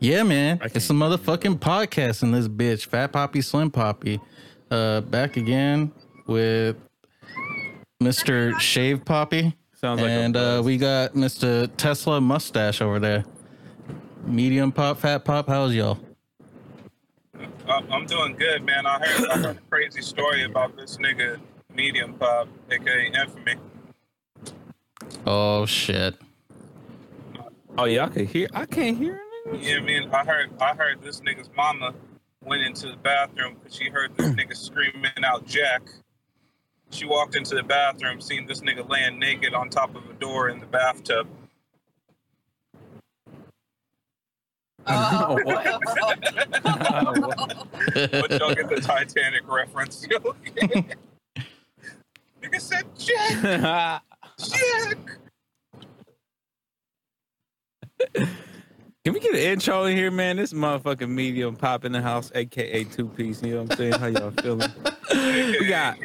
Yeah, man. I It's a motherfucking podcast in this bitch. Fat Poppy, Slim Poppy. Uh, back again with Mr. Shave Poppy. Sounds like a and uh, we got Mr. Tesla Mustache over there. Medium pop, fat pop. How's y'all? Uh, I'm doing good, man. I heard, I heard a crazy story about this nigga, Medium Pop, aka Infamy. Oh shit. Oh yeah, I can hear. I can't hear him. Yeah, I mean, I heard, I heard this nigga's mama went into the bathroom because she heard this nigga screaming out Jack. She walked into the bathroom, seen this nigga laying naked on top of a door in the bathtub. Oh, what? But y'all get the Titanic reference. nigga said Jack, Jack. Can we get an intro in here, man? This motherfucking medium pop in the house, aka two piece. You know what I'm saying? How y'all feeling? We got.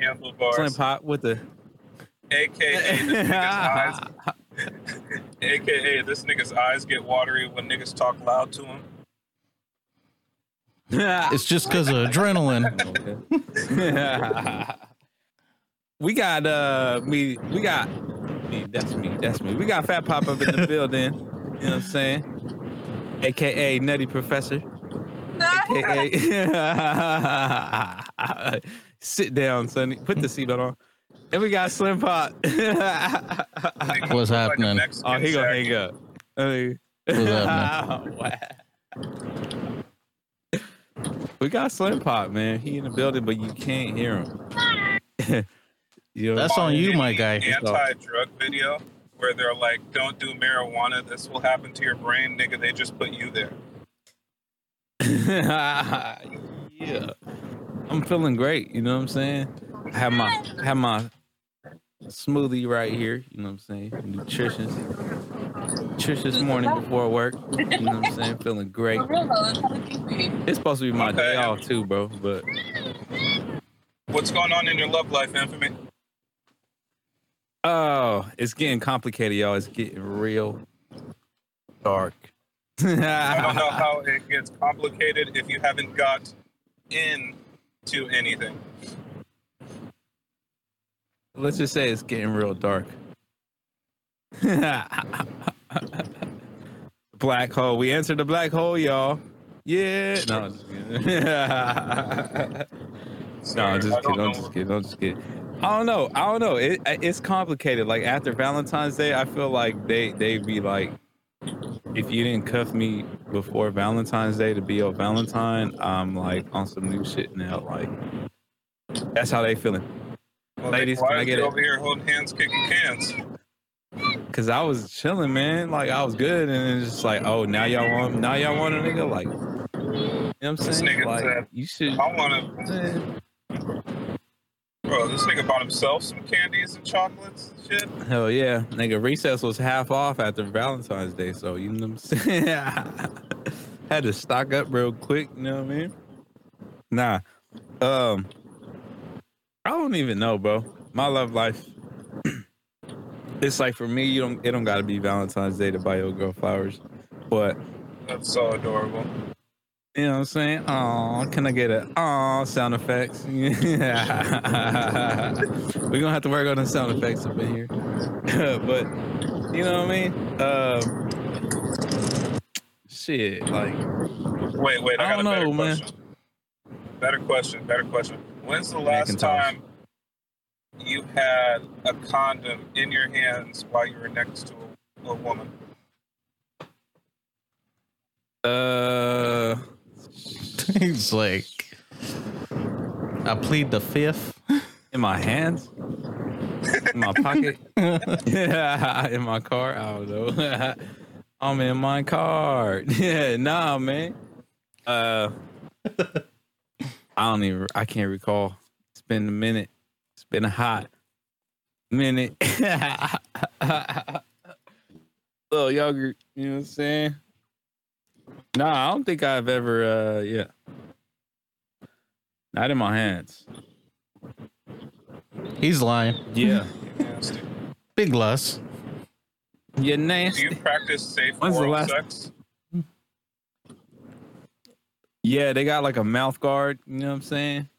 Slim pop with the. AKA this nigga's eyes. AKA this nigga's eyes get watery when niggas talk loud to him. It's just because of adrenaline. we got uh me. We got me. That's me. That's me. We got Fat Pop up in the building. You know what I'm saying? AKA Nutty Professor. AKA Sit down, Sonny. Put the seatbelt on. And we got Slim Pot. oh, What's look like a happening? Mexican oh, he gonna hang up. Hey. What's happening? we got Slim Pot, man. He in the building, but you can't hear him. you know, That's on you, my guy. Anti-drug video where they're like, "Don't do marijuana. This will happen to your brain, nigga." They just put you there. yeah. I'm feeling great, you know what I'm saying? I have my have my smoothie right here, you know what I'm saying? Nutritious. Nutritious morning before work. You know what I'm saying? Feeling great. It's supposed to be my day off too, bro. But What's going on in your love life, Infamy? Oh, it's getting complicated, y'all. It's getting real dark. I don't know how it gets complicated if you haven't got into anything. Let's just say it's getting real dark. black hole. We entered the black hole, y'all. Yeah. No, I'm just kidding. no, I'm just don't kidding. I'm just kidding. I'm just kidding. I don't know. I don't know. It, it's complicated. Like after Valentine's Day, I feel like they they be like, if you didn't cuff me before Valentine's Day to be your Valentine, I'm like on some new shit now. Like that's how they feeling. Well, Ladies, can I get it? over here holding hands, kicking cans? Cause I was chilling, man. Like I was good, and it's just like, oh, now y'all want, now y'all want a nigga. Like, you know what I'm saying? Like, said, you should. I want to, bro. This nigga bought himself some candies and chocolates and shit. Hell yeah, nigga. Reese's was half off after Valentine's Day, so you know what I'm saying. Had to stock up real quick. You know what I mean? Nah, um, I don't even know, bro. My love life. It's like for me, you don't. It don't got to be Valentine's Day to buy your girl flowers, but That's so adorable. You know what I'm saying? Oh, can I get a oh sound effects? Yeah. We're gonna have to work on the sound effects up in here. but you know what I mean? Um shit, like Wait, wait. I, I got a better know, man. question. Better question. Better question. When's the last time you had a condom in your hands while you were next to a, a woman? uh He's like, I plead the fifth. in my hands? In my pocket? in my car? I don't know. I'm in my car. Yeah, nah, man. Uh I don't even I can't recall. It's been a minute. It's been a hot minute. Little yogurt, you know what I'm saying? Nah, I don't think I've ever uh yeah. Not in my hands. He's lying. Yeah. Big lust. You're Do you practice safe When's the oral last- sex? Yeah, they got like a mouth guard. You know what I'm saying?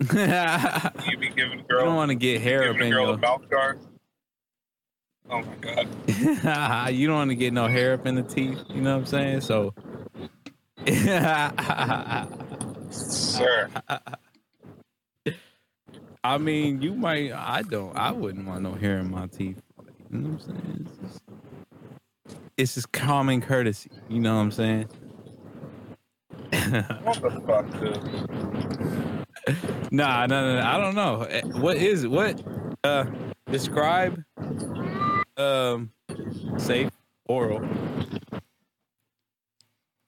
you You be giving a girl, don't want to get hair up in girl your. mouth guard. Oh my god. you don't want to get no hair up in the teeth. You know what I'm saying? So. Sir. I mean, you might. I don't. I wouldn't want no hair in my teeth. You know what I'm saying? It's just, it's just common courtesy. You know what I'm saying? What the fuck, dude? Nah, no, no, no, I don't know. Eh, What is it? What? Uh, describe. Um, safe oral.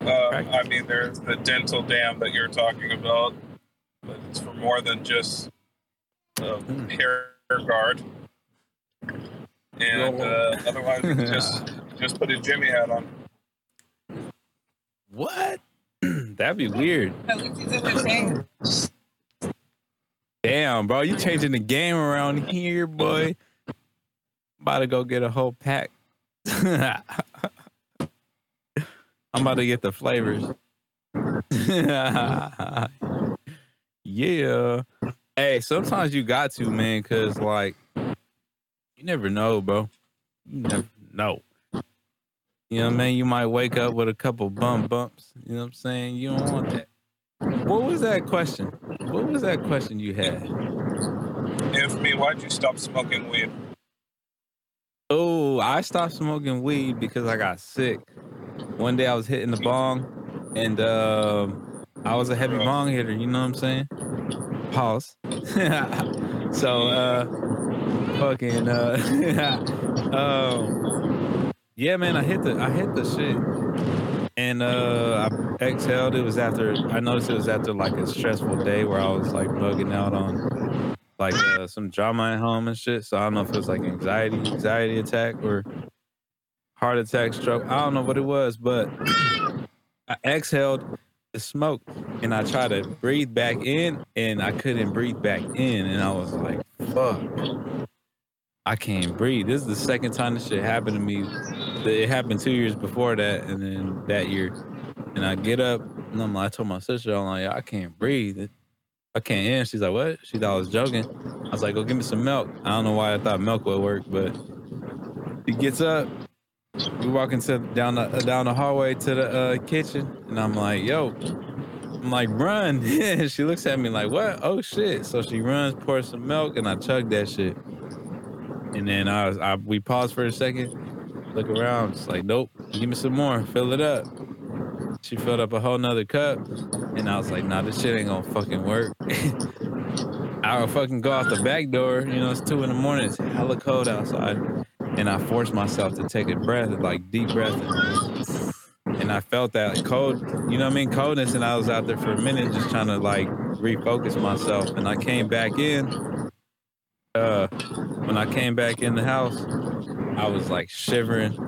Uh, I mean, there's the dental dam that you're talking about, but it's for more than just a Hmm. hair guard. And uh, otherwise, you just just put a Jimmy hat on. What? That'd be weird. Damn, bro, you changing the game around here, boy. About to go get a whole pack. I'm about to get the flavors. yeah. Hey, sometimes you got to, man, cause like you never know, bro. You never know. You know what I mean? You might wake up with a couple bump bumps. You know what I'm saying? You don't want that. What was that question? What was that question you had? If me, why'd you stop smoking weed? Oh, I stopped smoking weed because I got sick. One day I was hitting the bong, and um, I was a heavy bong hitter. You know what I'm saying? Pause. so, uh, fucking, uh, um, yeah, man, I hit the, I hit the shit, and uh, I exhaled. It was after I noticed it was after like a stressful day where I was like bugging out on like uh, some drama at home and shit. So I don't know if it was like anxiety, anxiety attack or heart attack, stroke. I don't know what it was, but I exhaled the smoke and I tried to breathe back in and I couldn't breathe back in. And I was like, fuck. I can't breathe. This is the second time this shit happened to me. It happened two years before that, and then that year. And I get up and I'm like, I told my sister, I'm like, I can't breathe. I can't in. She's like, what? She thought I was joking. I was like, go give me some milk. I don't know why I thought milk would work, but he gets up. We walk into down the down the hallway to the uh, kitchen, and I'm like, yo, I'm like, run. She looks at me like, what? Oh shit. So she runs, pours some milk, and I chug that shit. And then I was, I, we pause for a second, look around, just like, nope, give me some more, fill it up. She filled up a whole nother cup, and I was like, nah, this shit ain't gonna fucking work. I'll fucking go out the back door, you know, it's two in the morning, it's hella cold outside. And I forced myself to take a breath, like deep breath. And I felt that cold, you know what I mean? Coldness. And I was out there for a minute just trying to like refocus myself. And I came back in. Uh, when I came back in the house, I was like shivering.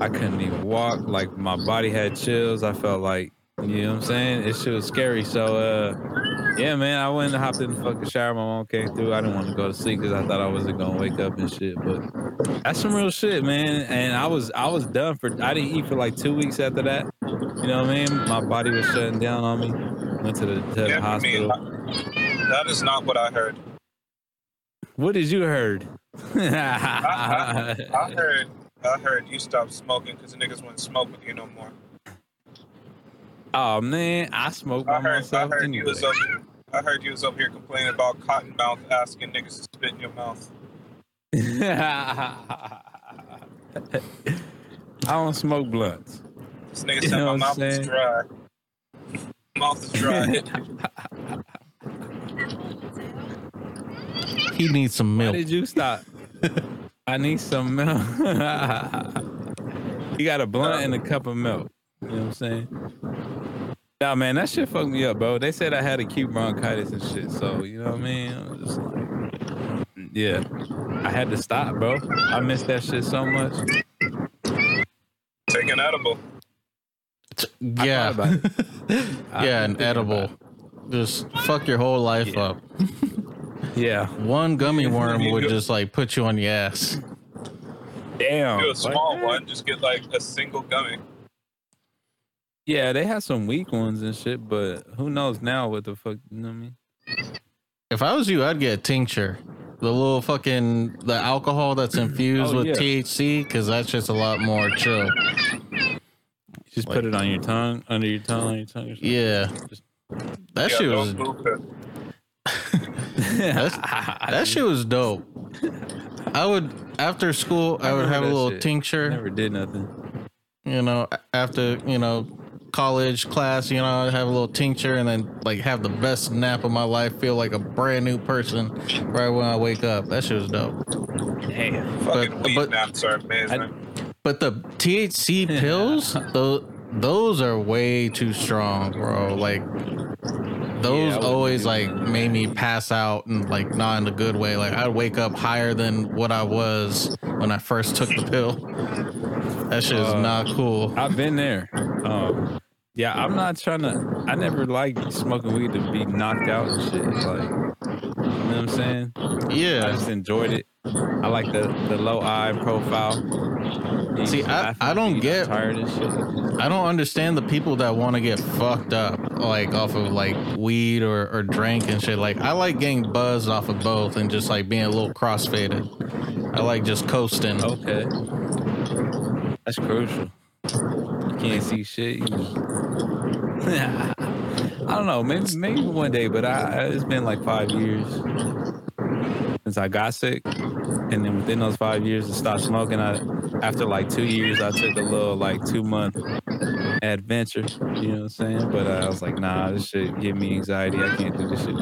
I couldn't even walk. Like my body had chills. I felt like, you know what I'm saying? It shit was scary. So, uh, yeah, man, I went and hopped in the fucking shower. My mom came through. I didn't want to go to sleep because I thought I wasn't gonna wake up and shit. But that's some real shit, man. And I was I was done for. I didn't eat for like two weeks after that. You know what I mean? My body was shutting down on me. Went to the, to the Yeah, I mean, hospital. that is not what I heard. What did you heard? I heard, I heard you stopped smoking because the niggas wouldn't smoke with you no more. oh man, I smoke by I heard, I heard anyway. you was up. I heard you was up here complaining about cotton mouth asking niggas to spit in your mouth. I don't smoke blunts. This nigga You said my mouth is saying? dry. Mouth is dry. He needs some milk. Why milk. did you stop? I need some milk. he got a blunt and a cup of milk. You know what I'm saying? Nah, man, that shit fucked me up, bro. They said I had acute bronchitis and shit. So, you know what I mean? I was just like, yeah. I had to stop, bro. I missed that shit so much. Take an edible. Yeah. thought about I yeah, an edible. Just fuck your whole life Yeah. up. Yeah. One gummy worm would do- just like put you on your ass. Damn. Do a What? small one. Just get like a single gummy. Yeah, they have some weak ones and shit, but who knows now what the fuck, you know what I mean? If I was you, I'd get a tincture. The little fucking the alcohol that's infused Oh, with yeah. THC, because that's just a lot more chill. Just Like- put it on your tongue, under your tongue, on your tongue. Or something. Yeah, that yeah, shit don't was move it. that shit was dope. I would after school, I, I would have a little shit. tincture. Never did nothing. you know, after, you know, college class, you know, I have a little tincture and then like have the best nap of my life, feel like a brand new person right when I wake up. That shit was dope. Damn. Fucking But- weed but- naps are amazing. But the THC pills, those those are way too strong, bro. Like those Yeah, always like made me pass out and like not in a good way. Like I'd wake up higher than what I was when I first took the pill. That shit is Uh, not cool. I've been there. Um, yeah, I'm not trying to. I never liked smoking weed to be knocked out and shit. Like, you know what I'm saying? Yeah. I just enjoyed it. I like the the low eye profile. See, I- I don't get- tired and shit. I don't understand the people that want to get fucked up like off of like weed or, or drink and shit. Like I like getting buzzed off of both and just like being a little crossfaded. I like just coasting. Okay, that's crucial. You can't see shit. I don't know. Maybe maybe one day, but I, it's been like five years since I got sick, and then within those five years, I stopped smoking. I after like two years, I took a little like two month adventure. You know what I'm saying? But uh, I was like, nah, this shit give me anxiety. I can't do this shit.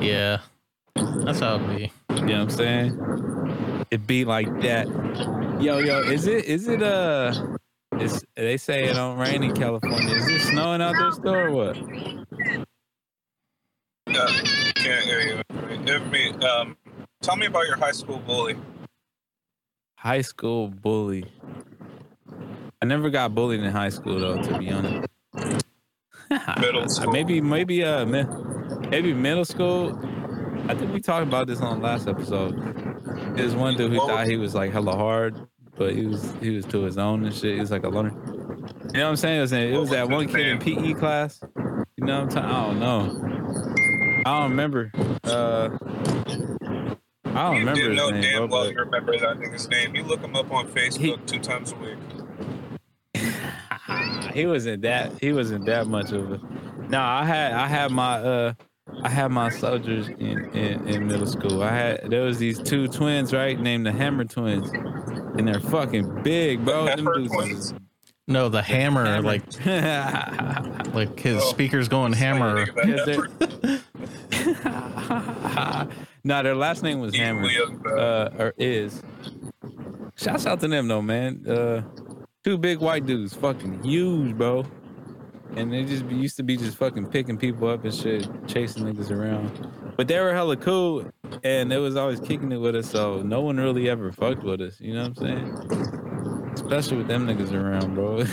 Yeah. That's how it be. You know what I'm saying? It be like that. Yo, yo, is it is it uh is they say it don't rain in California. Is it snowing out there still or what? Yeah, can't hear you. Give me, um, tell me about your high school bully. High school bully. I never got bullied in high school though, to be honest. Middle school. Maybe maybe uh maybe middle school. I think we talked about this on the last episode. There's one dude who thought he was like hella hard, but he was he was to his own and shit. He was like a loner. You know what I'm saying? It was, it was that one kid in PE class. You know what I'm talking? I don't know. I don't remember. Uh, I don't you remember didn't his know name, damn well you remember that nigga's name. You look him up on Facebook two times a week. he wasn't that he wasn't that much of a no i had i had my uh i had my soldiers in, in in middle school i had there was these two twins right named the hammer twins and they're fucking big bro Them Pepper dudes twins? is- No, the hammer, hammer. like like his Oh. speakers going hammer. Nigga, that Yeah, they're- Pepper- no their last name was hammer. Equally as bad. uh or is. Shouts out to them though man. Uh two big white dudes. Fucking huge bro. And they just used to be just fucking picking people up and shit chasing niggas around. But they were hella cool and they was always kicking it with us so no one really ever fucked with us you know what i'm saying? Especially with them niggas around bro.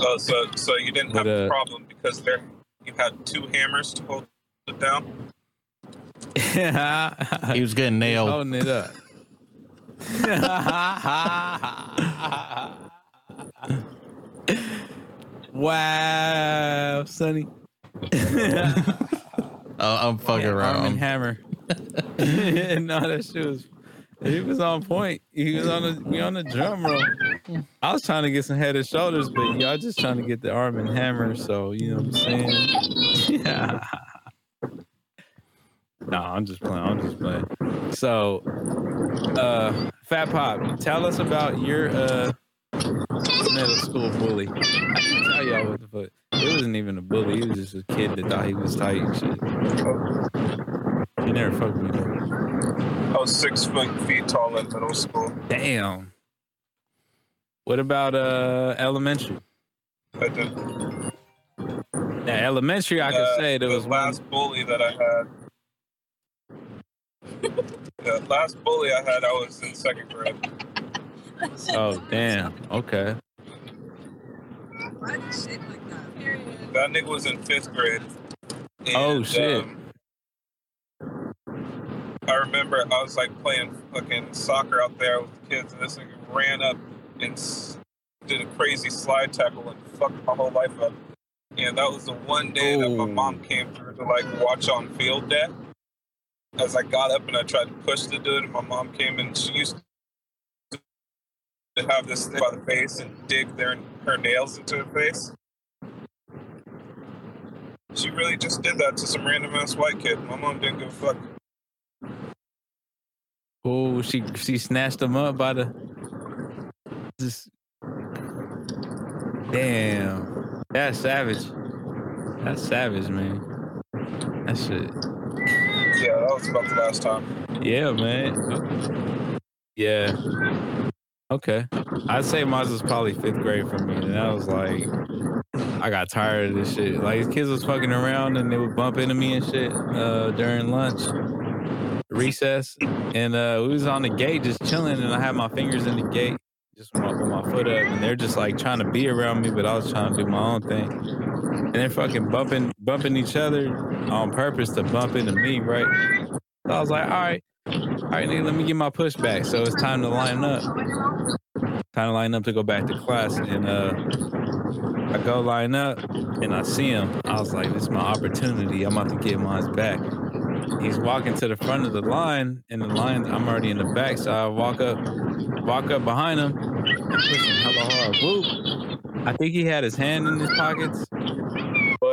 Oh, so so you didn't But, have a uh, problem because there you had two hammers to hold it down. He was getting nailed. holding it up wow sonny Oh, I'm fucking around. Arm and. Hammer. no, that shit was. He was on point. He was on the we on the drum roll. I was trying to get some head and shoulders, but y'all just trying to get the arm and hammer. So you know what I'm saying? Yeah. No, I'm just playing. I'm just playing. So, uh, Fat Pop, tell us about your uh middle school bully. I can tell y'all what the fuck. It wasn't even a bully. He was just a kid that thought he was tight and shit. He never fucked me. though. I was six foot feet tall in middle school. Damn. What about uh elementary? I did. Now elementary, I could Uh, say there the was one. last bully that I had. The last bully I had, I was in second grade. Oh damn. Okay. That nigga was in fifth grade. And, Oh, shit. um, I remember I was like playing fucking soccer out there with the kids, and this nigga ran up and did a crazy slide tackle and fucked my whole life up. And that was the one day that my Oh. mom came through to like watch on field day. As I got up and I tried to push the dude, and my mom came and she used to have this thing by the face and dig their her nails into her face. She really just did that to some random ass white kid. My mom didn't give a fuck. Oh, she she snatched him up by the. Just. Damn, that's savage. That's savage, man. That shit. Yeah, that was about the last time. Yeah, man. Yeah. Okay. I'd say mine was probably fifth grade for me. And I was like, I got tired of this shit. Like, kids was fucking around and they would bump into me and shit uh, during lunch, recess. And uh, we was on the gate just chilling and I had my fingers in the gate, just with my, with my foot up. And they're just like trying to be around me, but I was trying to do my own thing. And they're fucking bumping, bumping each other on purpose to bump into me, right? So I was like, all right. All right, nigga, let me get my push back. So it's time to line up. Time to line up to go back to class. And uh I go line up and I see him. I was like, this is my opportunity. I'm about to get mine back. He's walking to the front of the line, and the line, I'm already in the back. So I walk up, walk up behind him and push him hella hard. Whoop. I think he had his hand in his pockets,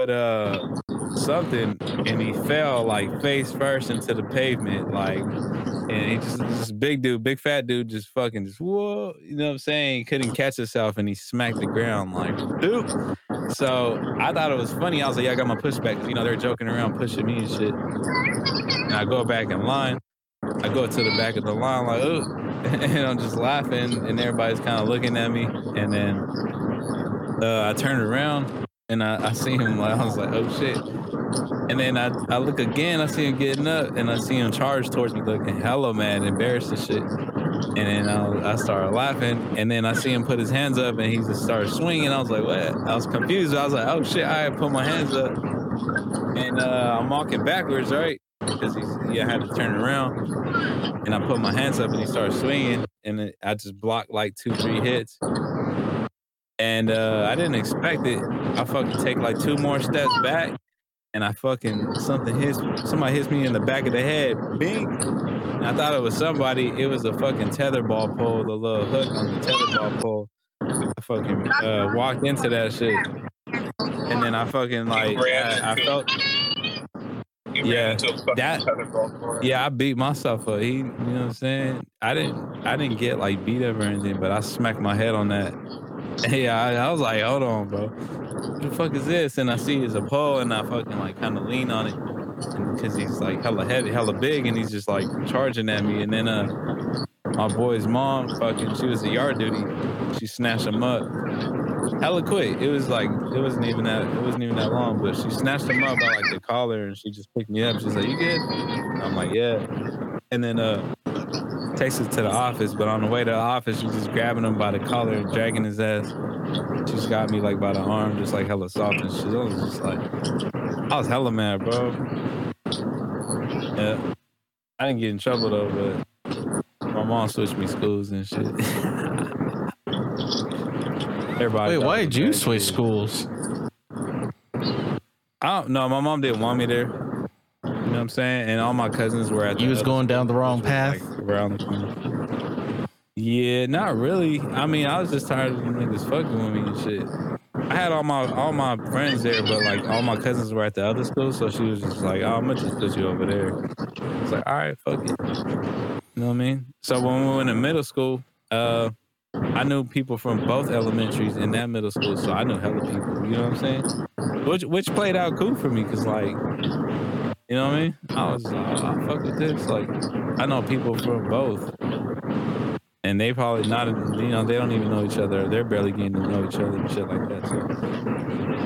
but uh something and he fell like face first into the pavement like and he just this big dude big fat dude just fucking just whoa you know what i'm saying? He couldn't catch himself and he smacked the ground like doop so i thought it was funny. I was like yeah i got my pushback you know they're joking around pushing me and shit. And i go back in line. I go to the back of the line like oh and i'm just laughing and everybody's kind of looking at me. And then uh, i turn around and I, I see him like I was like, oh shit. And then I, I look again, I see him getting up and I see him charge towards me looking hella mad, embarrassed and shit. And then I, I started laughing and then I see him put his hands up and he just started swinging. I was like, what? I was confused. I was like, oh shit, I put my hands up. And uh, I'm walking backwards, right? Because I had to turn around. And I put my hands up and he started swinging and I just blocked like two, three hits. And uh, I didn't expect it. I fucking take like two more steps back, and I fucking something hits somebody hits me in the back of the head. Bing. And I thought it was somebody. It was a fucking tetherball pole, the little hook on the tetherball pole. I fucking uh, walked into that shit, and then I fucking like I, I felt Yeah, ran into a fucking that- yeah, I beat myself up. He, you know what I'm saying? I didn't, I didn't get like beat up or anything, but I smacked my head on that. Yeah, I, I was like, hold on, bro. What the fuck is this? And I see it's a pole, and I fucking like kind of lean on it because he's like hella heavy, hella big, and he's just like charging at me. And then uh, my boy's mom, fucking, she was a yard duty. She snatched him up. Hella quick. It was like it wasn't even that it wasn't even that long, but she snatched him up by like the collar and she just picked me up. She's like, "You good?" I'm like, "Yeah." And then uh takes us to the office, but on the way to the office, she's just grabbing him by the collar and dragging his ass. She just got me like by the arm, just like hella soft and shit. I was just like, I was hella mad, bro. Yeah, I didn't get in trouble though, but my mom switched me schools and shit. Everybody. Wait, why did you switch schools? I don't know. My mom didn't want me there. You know what I'm saying? And all my cousins were at. You was going down the wrong path? like, around the corner. Yeah, not really. I mean, I was just tired of niggas fucking with me and shit. I had all my all my friends there, but like all my cousins were at the other school, so she was just like, "Oh, I'm gonna just put you over there." It's like, all right, fuck it. You know what I mean? So when we went to middle school, uh, I knew people from both elementaries in that middle school, so I knew hella people. You know what I'm saying? Which which played out cool for me, cause like, you know what I mean? I was like, oh, I fuck with this. Like, I know people from both, and they probably not, you know, they don't even know each other. They're barely getting to know each other and shit like that. So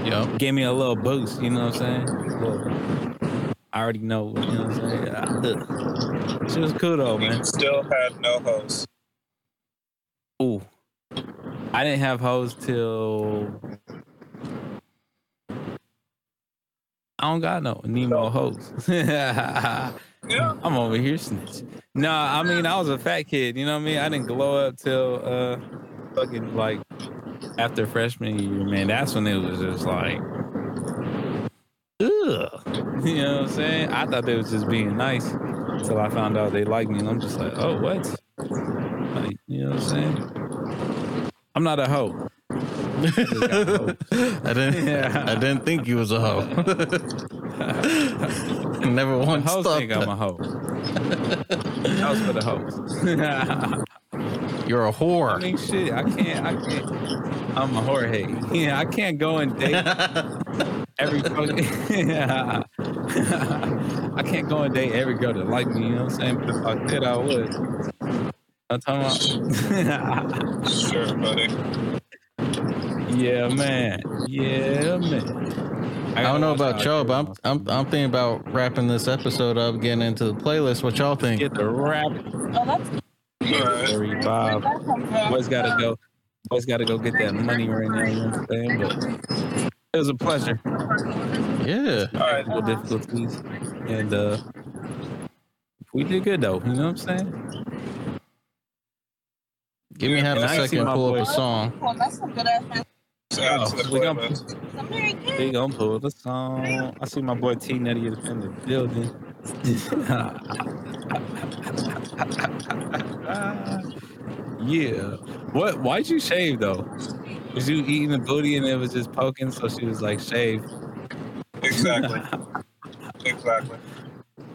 Yep. gave me a little boost. You know what I'm saying? Little- I already know. You know what I'm saying? Ah, She was cool though, man. You still had no host. Ooh. I didn't have hoes till I don't got no Nemo hoes. I'm over here snitching. Nah, I mean I was a fat kid, you know what I mean? I didn't glow up till uh fucking like after freshman year, man, that's when it was just like, ugh. You know what I'm saying? I thought they was just being nice until I found out they liked me, and I'm just like, oh, what? Like, you know what I'm saying? I'm not a hoe. I just got hoes. I didn't. Yeah. I didn't think you was a hoe. Never once Hoes thought think I'm a that. hoe. That was for the hoes. You're a I whore. mean, shit, I can't, I can't. I'm a Jorge. Yeah, I can't go and date every fucking. I can't go and date every girl that like me. You know what I'm saying? But if I did, I would. I'm talking about. Sure, buddy. Yeah, man. Yeah, man. I don't know about y'all, but I'm, I'm I'm thinking about wrapping this episode up, getting into the playlist. What y'all think? get the rap. Oh, that's Alright. Sorry, where'd Bob. that? Boys gotta go. Boys gotta go get that money right now. You know what I'm saying? But it was a pleasure. Yeah. Alright. Technical difficulties, and uh, we did good though. You know what I'm saying? Give me half Yeah, a I second, my pull boy. up a song. Oh, that's some good ass man. Add to the Oh, we gonna- playlist. Some very good. They gonna pull the song. I see my boy T Nutty is in the building. yeah. What? Why'd you shave though? Was you eating the booty and it was just poking? So she was like, shave. Exactly. exactly.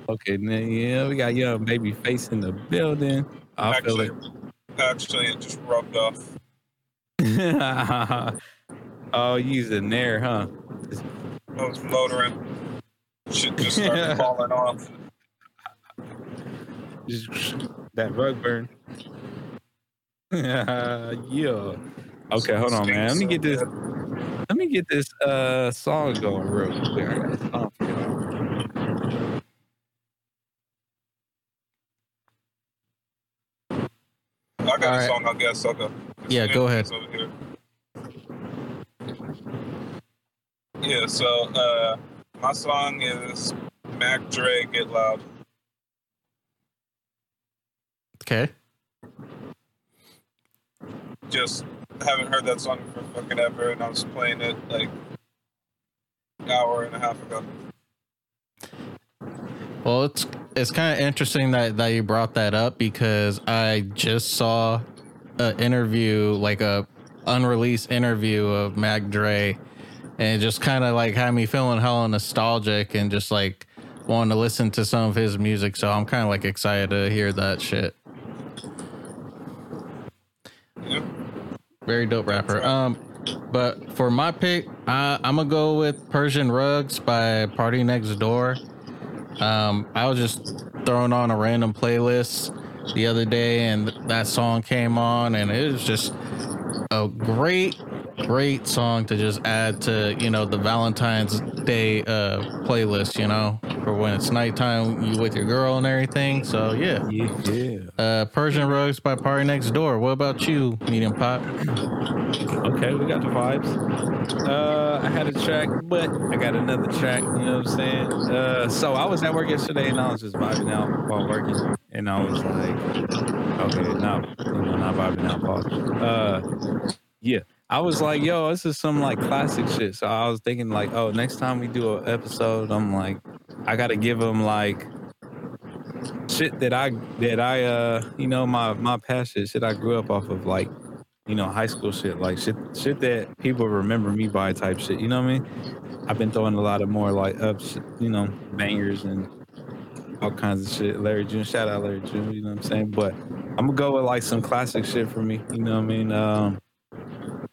Okay, then yeah, we got young baby face in the building. I feel Actually, it. actually, it just rubbed off. oh, you using there, huh? I was motoring. Shit just started falling off. Just that rug burn. yeah. Okay, hold on, man. Let me get this. Let me get this uh song going real quick. I got a song for y'all. I got a Alright. song, I guess. I'll go. Yeah, go ahead. Over here. Yeah, so uh, my song is Mac Dre Get Loud. Okay. Just haven't heard that song for fucking ever, and I was playing it like an hour and a half ago. Well, it's it's kind of interesting that that you brought that up because I just saw an interview, like a unreleased interview of Mac Dre, and it just kind of like had me feeling hella nostalgic and just like wanting to listen to some of his music. So I'm kind of like excited to hear that shit. Yeah. Very dope rapper. Um, but for my pick, I, I'm gonna go with Persian Rugs by PartyNextDoor. Um, I was just throwing on a random playlist the other day, and that song came on, and it was just a great, great song to just add to you know the Valentine's Day uh playlist. You know, for when it's nighttime, you with your girl and everything. So yeah. Yeah. Uh, Persian Rugs by PartyNextDoor. What about you, Medium Pop? Okay, we got the vibes. Uh, I had a track, but I got another track. You know what I'm saying? Uh, so I was at work yesterday and I was just vibing out while working, and I was like, okay, now you know, not vibing out. Pause. Uh, yeah, I was like, yo, this is some like classic shit. So I was thinking like, oh, next time we do an episode, I'm like, I gotta give them like shit that I that I uh you know my my past shit shit I grew up off of like you know high school shit like shit shit that people remember me by type shit you know what I mean? I've been throwing a lot of more like ups you know bangers and all kinds of shit. Larry June shout out Larry June you know what I'm saying? But I'm gonna go with like some classic shit for me you know what I mean? Um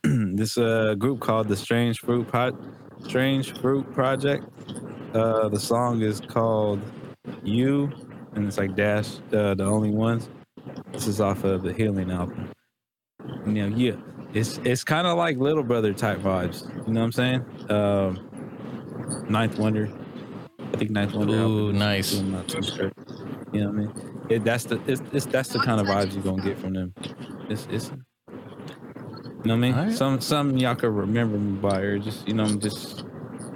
this uh group called the Strange Fruit Pro- Strange Fruit Project uh the song is called You and it's like Dash, uh, the only ones. This is off of the Healing album. You know, yeah, it's it's kind of like Little Brother type vibes. You know what I'm saying? Um, 9th Wonder. I think 9th Wonder. Ooh, album nice. I'm not too sure. You know what I mean? It, that's the it's, it's that's the kind of vibes you're gonna get from them. It's it's. You know what I mean? Alright. Some some y'all could remember me by or just you know just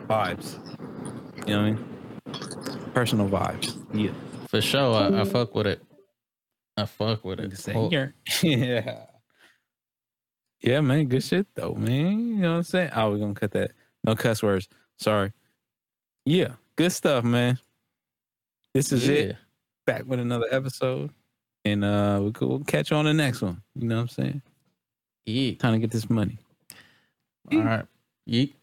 vibes. You know what I mean? Personal vibes. Yeah. For sure, I, I fuck with it. I fuck with it. Say Well, here. yeah. Yeah, man, good shit though, man. You know what I'm saying? Oh, we're gonna cut that. No cuss words. Sorry. Yeah, good stuff, man. This is it. Back with another episode. And uh we'll, we'll catch you on the next one. You know what I'm saying? Yeah. Time to get this money. All right. Yeet.